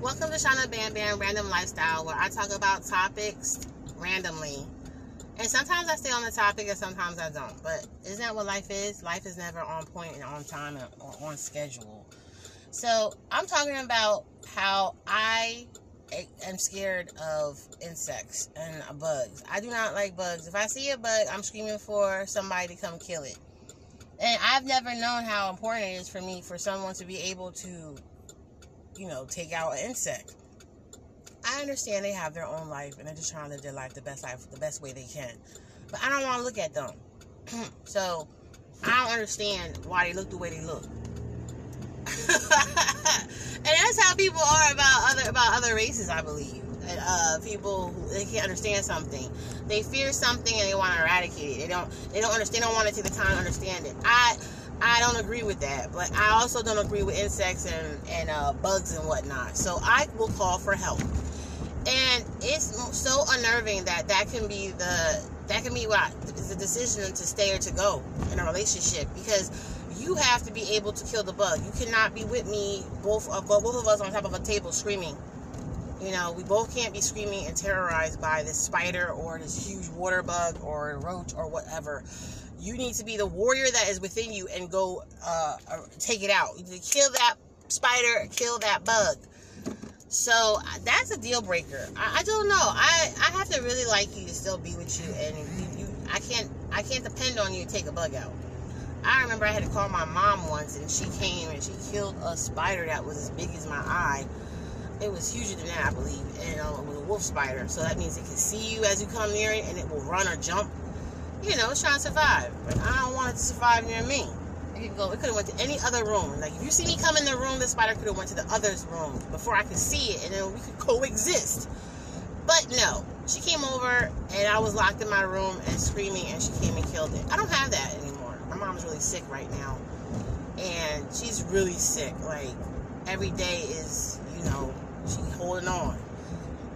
Welcome to Shanda Bam Bam Random Lifestyle, where I talk about topics randomly. And sometimes I stay on the topic and sometimes I don't. But isn't that what life is? Life is never on point and on time or on schedule. So I'm talking about how I am scared of insects and bugs. I do not like bugs. If I see a bug, I'm screaming for somebody to come kill it. And I've never known how important it is for me for someone to be able to, you know, take out an insect. I understand they have their own life and they're just trying to live their life the best life, the best way they can. But I don't want to look at them. so I don't understand why they look the way they look. and that's how people are about other about other races, I believe. Uh, people they can't understand something, they fear something and they want to eradicate it. They don't they don't understand. They don't want to take the time to understand it. I I don't agree with that, but I also don't agree with insects and and uh, bugs and whatnot. So I will call for help. And it's so unnerving that that can be the that can be what the decision to stay or to go in a relationship because you have to be able to kill the bug. You cannot be with me, both of both of us on top of a table screaming. You know, we both can't be screaming and terrorized by this spider or this huge water bug or a roach or whatever. You need to be the warrior that is within you and go uh, uh take it out. Kill that spider, kill that bug. So that's a deal breaker. I, I, don't know. I, I have to really like you to still be with you, and you, you, I can't I can't depend on you to take a bug out. I remember I had to call my mom once, and she came and she killed a spider that was as big as my eye. It was huger than that, I believe, and um, it was a wolf spider. So that means it can see you as you come near it, and it will run or jump. You know, trying to survive. But I don't want it to survive near me. It could go. It could have went to any other room. Like if you see me come in the room, the spider could have went to the other's room before I could see it, and then we could coexist. But no, she came over, and I was locked in my room and screaming, and she came and killed it. I don't have that anymore my mom's really sick right now, and she's really sick. Like every day is, you know, she holding on,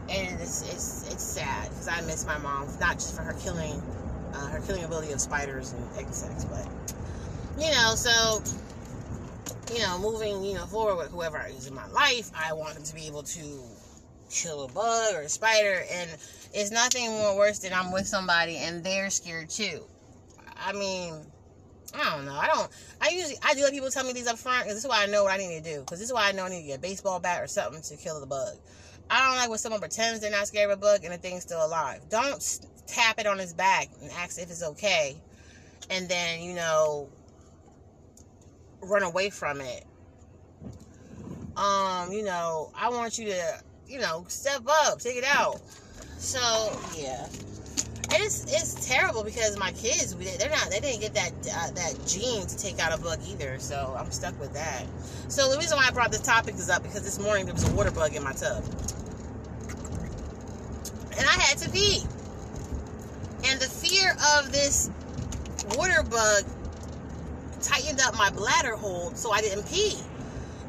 and it's it's it's sad because I miss my mom, not just for her killing, uh, her killing ability of spiders and insects, but you know, so you know, moving, you know, forward with whoever I use in my life, I want them to be able to kill a bug or a spider, and it's nothing more worse than I'm with somebody and they're scared too. I mean, I don't know. I don't. I usually I do let people tell me these up front because this is why I know what I need to do. Because this is why I know I need to get a baseball bat or something to kill the bug. I don't like when someone pretends they're not scared of a bug and the thing's still alive. Don't tap it on his back and ask if it's okay, and then you know run away from it. Um, you know, I want you to, you know, step up, take it out. So yeah and it's it's terrible because my kids they're not they didn't get that uh, that gene to take out a bug either so i'm stuck with that so the reason why i brought this topic is up because this morning there was a water bug in my tub had to pee and the fear of this water bug tightened up my bladder hold so i didn't pee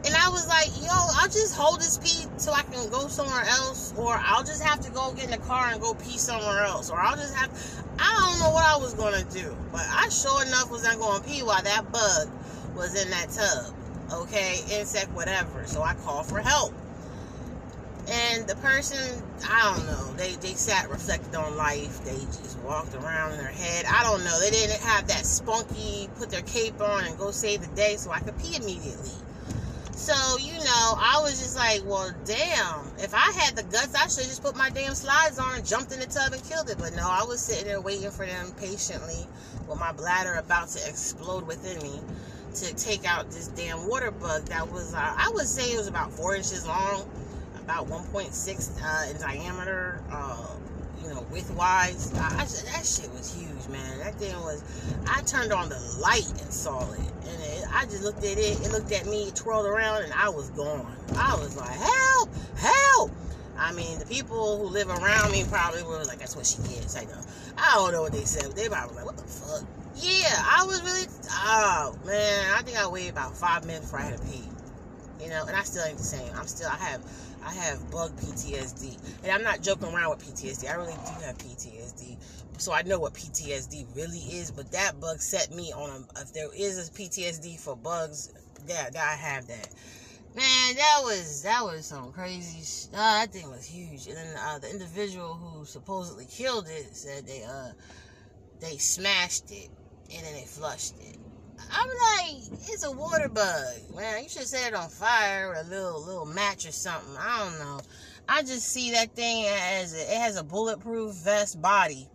and I was like, yo, I'll just hold this pee so I can go somewhere else, or I'll just have to go get in the car and go pee somewhere else, or I'll just have. I don't know what I was gonna do, but I sure enough was not to pee while that bug was in that tub. Okay, insect, whatever. So I called for help. And the person, I don't know, they, they sat reflected on life. They just walked around in their head. I don't know. They didn't have that spunky, put their cape on and go save the day so I could pee immediately. So, you know, I was just like, well, damn. If I had the guts, I should just put my damn slides on jumped in the tub and killed it. But no, I was sitting there waiting for them patiently with my bladder about to explode within me to take out this damn water bug that was, uh, I would say it was about four inches long, about 1.6 uh, in diameter, uh, you know, width wise. I, I, that shit was huge, man. That thing was, I turned on the light and saw it and it, I just looked at it. It looked at me, it twirled around, and I was gone. I was like, help, help. I mean, the people who live around me probably were like, that's what she gets. I know. I don't know what they said. They probably like, what the fuck? Yeah, I was really, oh, man. I think I waited about five minutes before I had to pee. You know, and I still ain't the same. I'm still, I have, I have bug PTSD. And I'm not joking around with PTSD. I really do have PTSD so I know what PTSD really is. But that bug set me on a. If there is a PTSD for bugs, yeah, I have that. Man, that was that was some crazy. Sh- uh, that thing was huge. And then uh, the individual who supposedly killed it said they uh they smashed it and then they flushed it. I'm like, it's a water bug, man. You should set it on fire with a little little match or something. I don't know. I just see that thing as it has a bulletproof vest body,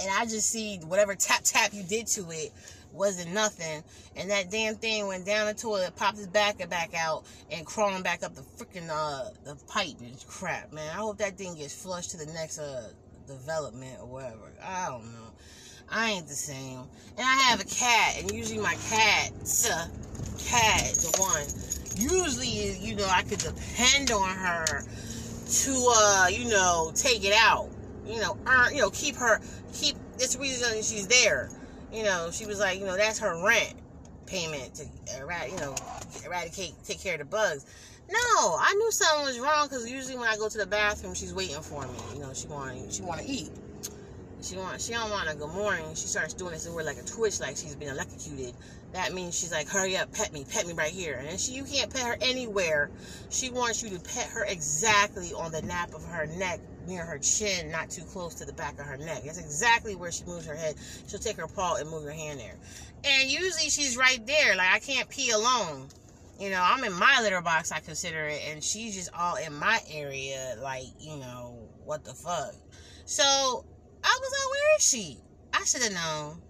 and I just see whatever tap tap you did to it wasn't nothing, and that damn thing went down the toilet, popped his back and back out, and crawling back up the freaking uh the pipe and crap, man. I hope that thing gets flushed to the next uh development or whatever. I don't know. I ain't the same. And I have a cat, and usually my cat's uh, cat, the one, usually, you know, I could depend on her to, uh, you know, take it out. You know, earn, you know, keep her, keep, this reason she's there. You know, she was like, you know, that's her rent payment to, you know, eradicate, take care of the bugs. No, I knew something was wrong because usually when I go to the bathroom, she's waiting for me. You know, she want she want to eat. She want she don't want a good morning. She starts doing this we're like a twitch, like she's been electrocuted. That means she's like, hurry up, pet me, pet me right here. And she you can't pet her anywhere. She wants you to pet her exactly on the nape of her neck, near her chin, not too close to the back of her neck. That's exactly where she moves her head. She'll take her paw and move her hand there. And usually she's right there. Like I can't pee alone. You know, I'm in my litter box, I consider it, and she's just all in my area, like, you know, what the fuck. So I was like, where is she? I should have known.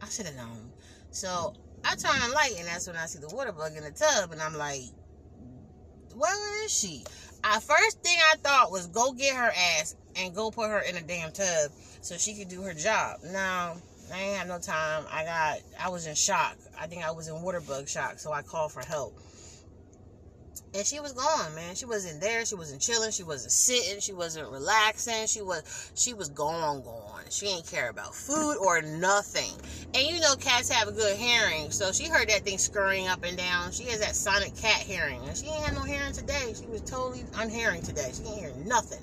I should have known. So I turn the light, and that's when I see the water bug in the tub, and I'm like, where is she? I first thing I thought was go get her ass and go put her in a damn tub so she could do her job. Now I ain't have no time. I got I was in shock. I think I was in water bug shock, so I called for help and she was gone, man. She wasn't there. She wasn't chilling. She wasn't sitting. She wasn't relaxing. She was she was gone, gone. She ain't care about food or nothing. And you know, cats have a good hearing, so she heard that thing scurrying up and down. She has that sonic cat hearing, and she ain't had no hearing today. She was totally unhearing today. She ain't hear nothing.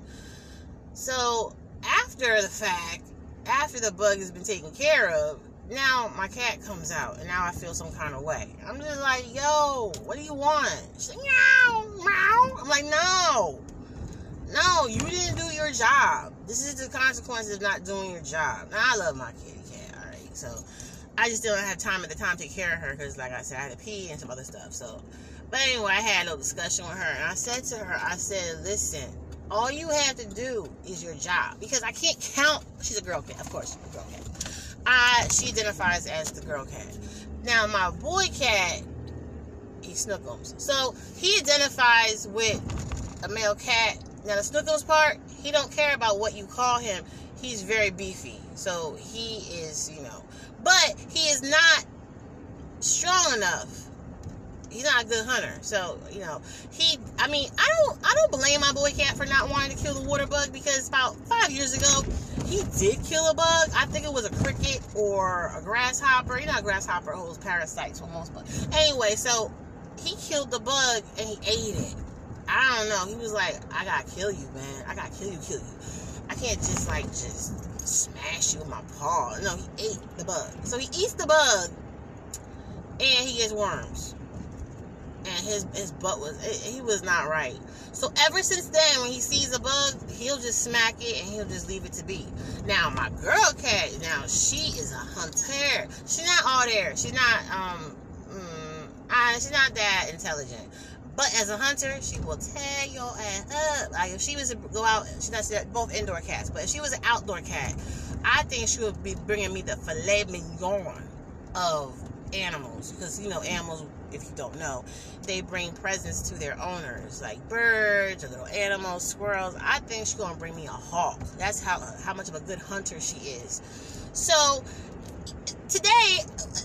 So after the fact, after the bug has been taken care of, now my cat comes out and now I feel some kind of way. I'm just like, yo, what do you want? She's like, meow, meow. I'm like, no, no, you didn't do your job. This is the consequence of not doing your job. Now I love my kitty cat, all right. So I just didn't have time at the time to take care of her because, like I said, I had to pee and some other stuff. So, but anyway, I had a little discussion with her and I said to her, I said, listen. All you have to do is your job because I can't count. She's a girl cat, of course, a girl cat. I she identifies as the girl cat. Now my boy cat, he snookums. So he identifies with a male cat. Now the snookums part, he don't care about what you call him. He's very beefy. So he is, you know, but he is not strong enough he's not a good hunter. So, you know, he I mean, I don't I don't blame my boy cat for not wanting to kill the water bug because about five years ago he did kill a bug. I think it was a cricket or a grasshopper. You know, grasshopper holds parasites for most bugs. Anyway, so he killed the bug and he ate it. I don't know. He was like, I gotta kill you, man. I gotta kill you, kill you. I can't just like just smash you with my paw. No, he ate the bug. So he eats the bug and he gets worms his his butt was he was not right. So ever since then, when he sees a bug, he'll just smack it and he'll just leave it to be. Now my girl cat, now she is a hunter. She's not all there. She's not um, mm, uh, she's not that intelligent. But as a hunter, she will tear your ass up. Like if she was to go out, she's not both indoor cats. But if she was an outdoor cat, I think she would be bringing me the filet mignon of animals because you know animals if you don't know they bring presents to their owners like birds or little animals squirrels. I think she's gonna bring me a hawk. That's how how much of a good hunter she is. So today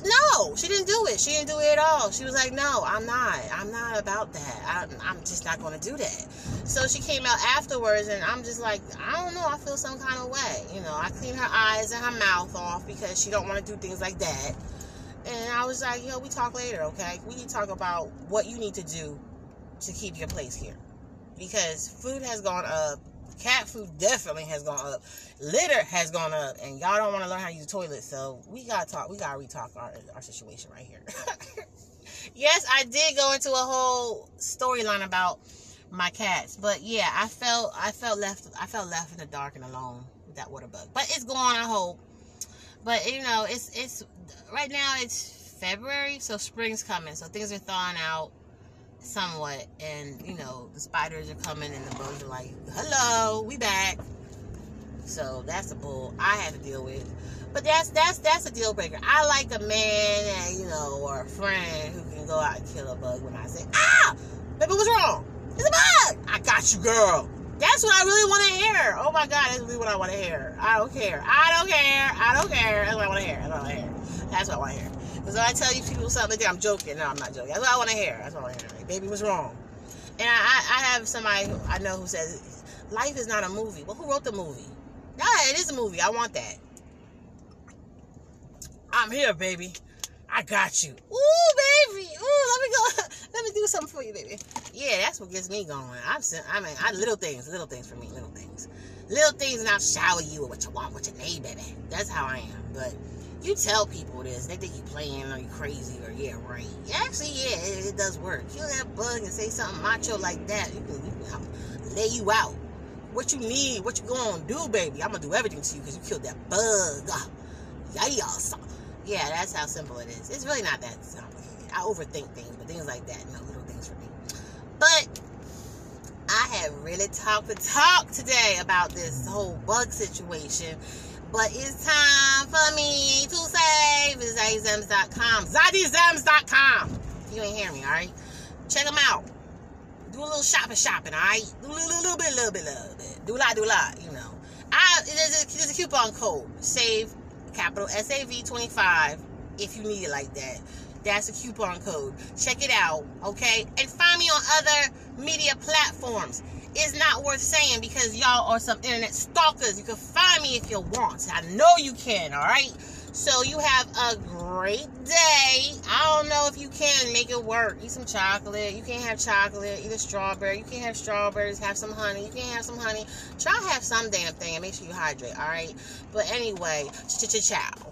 no she didn't do it. She didn't do it at all. She was like no i'm not. I'm not about that. I, i'm just not to do that. So she came out afterwards and i'm just like i don't know. I feel some kind of way. You know i clean her eyes and her mouth off because she don't want to do things like that and I was like, yo, we talk later, okay? We can talk about what you need to do to keep your place here. Because food has gone up. Cat food definitely has gone up. Litter has gone up. And y'all don't want to learn how to use the toilet. So we got to talk. We got to retalk our, our situation right here. yes, I did go into a whole storyline about my cats, but yeah, I felt I felt left I felt left in the dark and alone with that water bug. But it's gone, I hope. But you know, it's it's right now it's February, so spring's coming, so things are thawing out somewhat, and you know the spiders are coming and the bugs are like, "Hello, we back." So that's a bull I have to deal with. But that's that's that's a deal breaker. I like a man and you know or a friend who can go out and kill a bug when I say, "Ah, baby, what's wrong? It's a bug." I got you, girl. That's what I really want to hear. Oh my God, that's really what I want to hear. I don't care. I don't care. I don't care. That's what I want to hear. That's what I want to hear. That's what I want to hear. Because when I tell you people something, they think I'm joking. No, I'm not joking. That's what I want to hear. That's what I want to hear. Like, baby, what's wrong? And I, I have somebody who I know who says, life is not a movie. Well, who wrote the movie? Yeah, it is a movie. I want that. I'm here, baby. I got you. Ooh, baby. Ooh, let me go. Let me do something for you, baby. Yeah, that's what gets me going. I'm, I mean, I little things, little things for me, little things, little things, and I'll shower you with what you want, what you need, baby. That's how I am. But you tell people this, they think you playing or you crazy or yeah, right. Actually, yeah, it, it does work. Kill that bug and say something macho like that. You can, you can um, lay you out. What you need, what you gonna do, baby? I'm gonna do everything to you because you killed that bug. Yeah, yeah, that's how simple it is. It's really not that complicated. I overthink things, but things like that, you know, little things for me. But I have really talked the talk today about this whole bug situation but it's time for me to visit ZadyZems.com. ZadyZems.com. You ain't hear me, all right? Check them out. Do a little shopping, shopping, all right? Do a little, little bit, little bit, little bit. Do a lot, do a lot, you know. I, there's, a, there's a coupon code. Save, capital SAV25, if you need it like that. That's a coupon code. Check it out, okay? And find me on other media platforms It's not worth saying because y'all are some internet stalkers. You can find me if you want. I know you can, all right? So you have a great day. I don't know if you can make it work. Eat some chocolate. You can't have chocolate. Eat a strawberry. You can't have strawberries. Have some honey. You can't have some honey. Try have some damn thing and make sure you hydrate, all right? But anyway, ch-ch-chow.